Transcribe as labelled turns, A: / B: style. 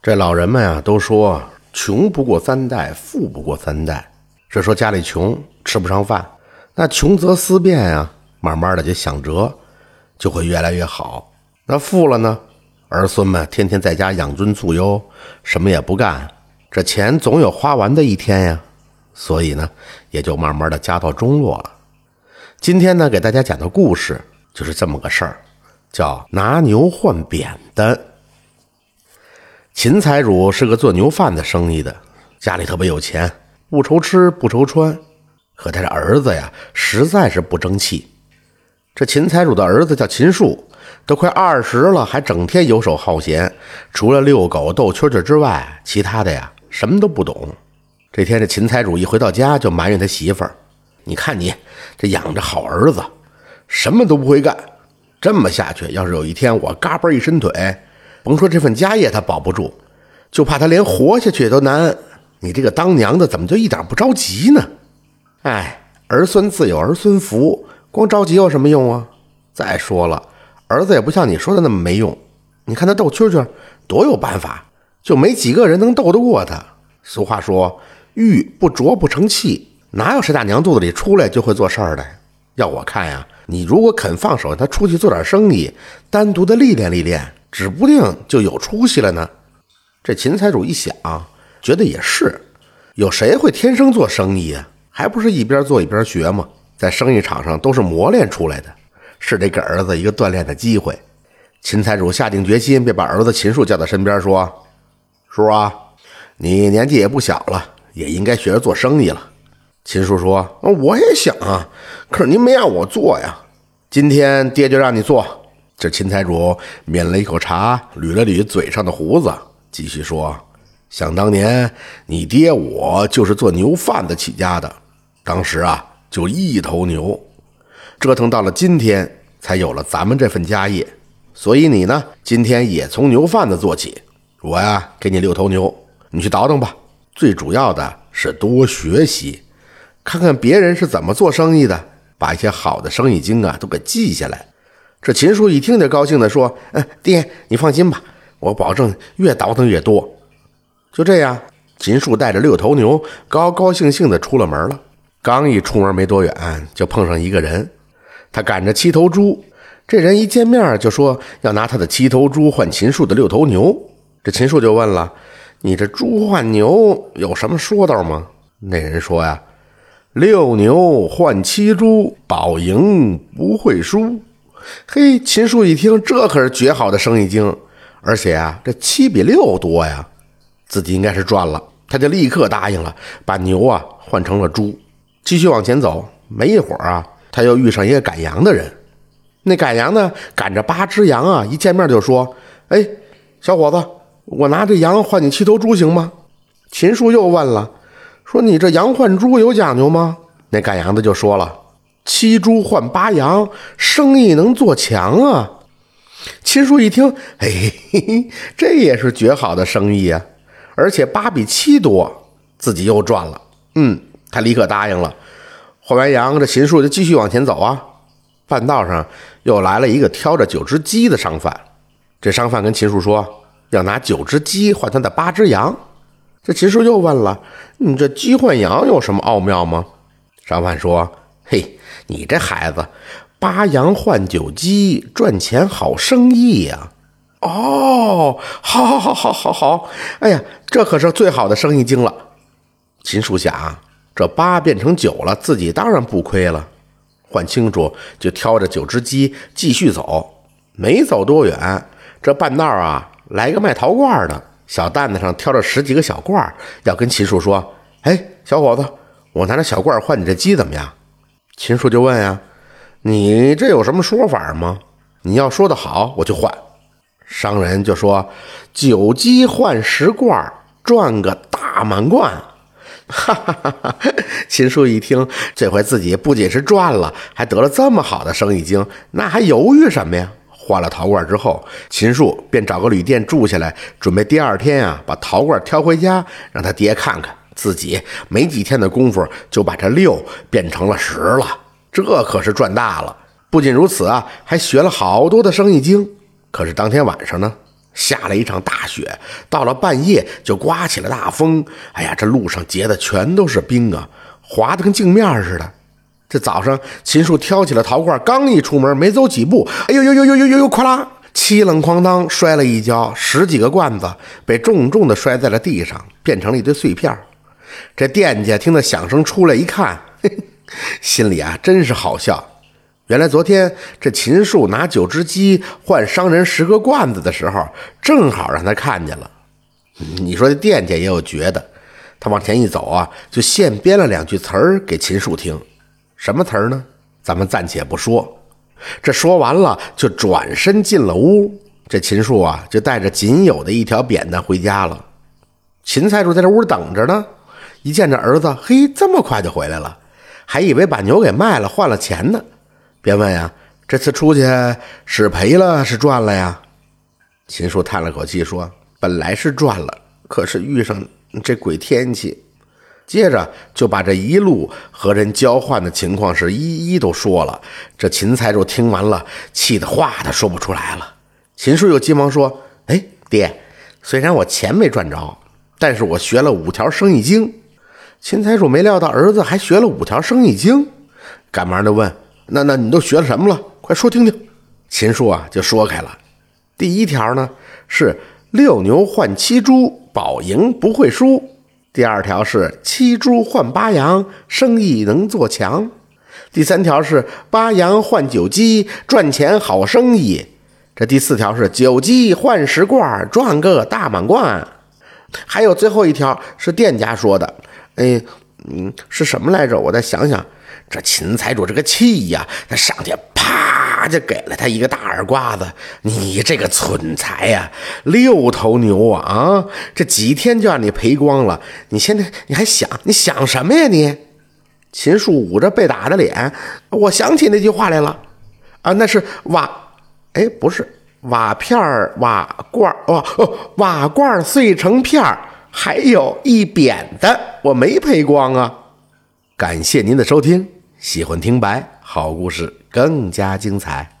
A: 这老人们呀都说穷不过三代，富不过三代。这说家里穷，吃不上饭，那穷则思变呀，慢慢的就想辙，就会越来越好。那富了呢，儿孙们天天在家养尊处优，什么也不干，这钱总有花完的一天呀。所以呢，也就慢慢的家道中落了。今天呢，给大家讲的故事就是这么个事儿，叫拿牛换扁担。秦财主是个做牛贩子生意的，家里特别有钱，不愁吃不愁穿。可他这儿子呀，实在是不争气。这秦财主的儿子叫秦树，都快二十了，还整天游手好闲，除了遛狗逗蛐蛐之外，其他的呀什么都不懂。这天，这秦财主一回到家，就埋怨他媳妇儿：“你看你这养着好儿子，什么都不会干，这么下去，要是有一天我嘎嘣一伸腿……”甭说这份家业他保不住，就怕他连活下去都难。你这个当娘的怎么就一点不着急呢？哎，儿孙自有儿孙福，光着急有什么用啊？再说了，儿子也不像你说的那么没用。你看他逗蛐蛐多有办法，就没几个人能斗得过他。俗话说，玉不琢不成器，哪有谁大娘肚子里出来就会做事儿的？要我看呀，你如果肯放手让他出去做点生意，单独的历练历练。指不定就有出息了呢。这秦财主一想，觉得也是，有谁会天生做生意啊？还不是一边做一边学吗？在生意场上都是磨练出来的，是得给儿子一个锻炼的机会。秦财主下定决心，便把儿子秦树叫到身边，说：“叔啊，你年纪也不小了，也应该学着做生意了。”秦树说：“我也想啊，可是您没让我做呀。今天爹就让你做。”这秦财主抿了一口茶，捋了捋嘴上的胡子，继续说：“想当年，你爹我就是做牛贩子起家的，当时啊，就一头牛，折腾到了今天，才有了咱们这份家业。所以你呢，今天也从牛贩子做起。我呀，给你六头牛，你去倒腾吧。最主要的是多学习，看看别人是怎么做生意的，把一些好的生意经啊，都给记下来。”这秦叔一听就高兴地说：“嗯，爹，你放心吧，我保证越倒腾越多。”就这样，秦叔带着六头牛，高高兴兴地出了门了。刚一出门没多远，就碰上一个人，他赶着七头猪。这人一见面就说要拿他的七头猪换秦叔的六头牛。这秦叔就问了：“你这猪换牛有什么说道吗？”那人说：“呀，六牛换七猪，保赢不会输。” 嘿，秦叔一听，这可是绝好的生意经，而且啊，这七比六多呀，自己应该是赚了。他就立刻答应了，把牛啊换成了猪，继续往前走。没一会儿啊，他又遇上一个赶羊的人。那赶羊呢，赶着八只羊啊，一见面就说：“哎，小伙子，我拿这羊换你七头猪行吗？”秦叔又问了，说：“你这羊换猪有讲究吗？”那赶羊的就说了。七猪换八羊，生意能做强啊！秦叔一听，哎，这也是绝好的生意啊！而且八比七多，自己又赚了。嗯，他立刻答应了。换完羊，这秦叔就继续往前走啊。半道上又来了一个挑着九只鸡的商贩。这商贩跟秦叔说，要拿九只鸡换他的八只羊。这秦叔又问了：“你这鸡换羊有什么奥妙吗？”商贩说：“嘿。”你这孩子，八羊换九鸡，赚钱好生意呀！哦，好，好，好，好，好，好！哎呀，这可是最好的生意经了。秦叔想，这八变成九了，自己当然不亏了。换清楚，就挑着九只鸡继续走。没走多远，这半道啊，来个卖陶罐的，小担子上挑着十几个小罐，要跟秦叔说：“哎，小伙子，我拿着小罐换你这鸡怎么样？”秦叔就问呀：“你这有什么说法吗？你要说的好，我就换。”商人就说：“九鸡换十罐，赚个大满贯。”哈哈哈哈秦叔一听，这回自己不仅是赚了，还得了这么好的生意经，那还犹豫什么呀？换了陶罐之后，秦叔便找个旅店住下来，准备第二天啊把陶罐挑回家，让他爹看看。自己没几天的功夫就把这六变成了十了，这可是赚大了。不仅如此啊，还学了好多的生意经。可是当天晚上呢，下了一场大雪，到了半夜就刮起了大风。哎呀，这路上结的全都是冰啊，滑的跟镜面似的。这早上，秦树挑起了陶罐，刚一出门，没走几步，哎呦呦呦呦呦呦呦，咵啦，七楞哐当摔了一跤，十几个罐子被重重的摔在了地上，变成了一堆碎片。这店家听到响声出来一看，嘿心里啊真是好笑。原来昨天这秦树拿九只鸡换商人十个罐子的时候，正好让他看见了。你说这店家也有绝的，他往前一走啊，就现编了两句词儿给秦树听。什么词儿呢？咱们暂且不说。这说完了，就转身进了屋。这秦树啊，就带着仅有的一条扁担回家了。秦财主在这屋等着呢，一见这儿子，嘿，这么快就回来了，还以为把牛给卖了换了钱呢。便问呀：“这次出去是赔了是赚了呀？”秦叔叹了口气说：“本来是赚了，可是遇上这鬼天气。”接着就把这一路和人交换的情况是一一都说了。这秦财主听完了，气得话都说不出来了。秦叔又急忙说：“哎，爹，虽然我钱没赚着，但是我学了五条生意经。”秦财主没料到儿子还学了五条生意经，赶忙的问。那那你都学了什么了？快说听听。秦叔啊就说开了。第一条呢是六牛换七猪，保赢不会输；第二条是七猪换八羊，生意能做强；第三条是八羊换九鸡，赚钱好生意；这第四条是九鸡换十罐，赚个大满贯。还有最后一条是店家说的，哎，嗯，是什么来着？我再想想。这秦财主这个气呀，他上去啪就给了他一个大耳刮子。你这个蠢材呀，六头牛啊啊！这几天就让你赔光了，你现在你还想你想什么呀你？秦树捂着被打的脸，我想起那句话来了啊，那是瓦，哎，不是瓦片瓦罐哦哦，瓦罐碎成片还有一扁的，我没赔光啊！感谢您的收听。喜欢听白，好故事更加精彩。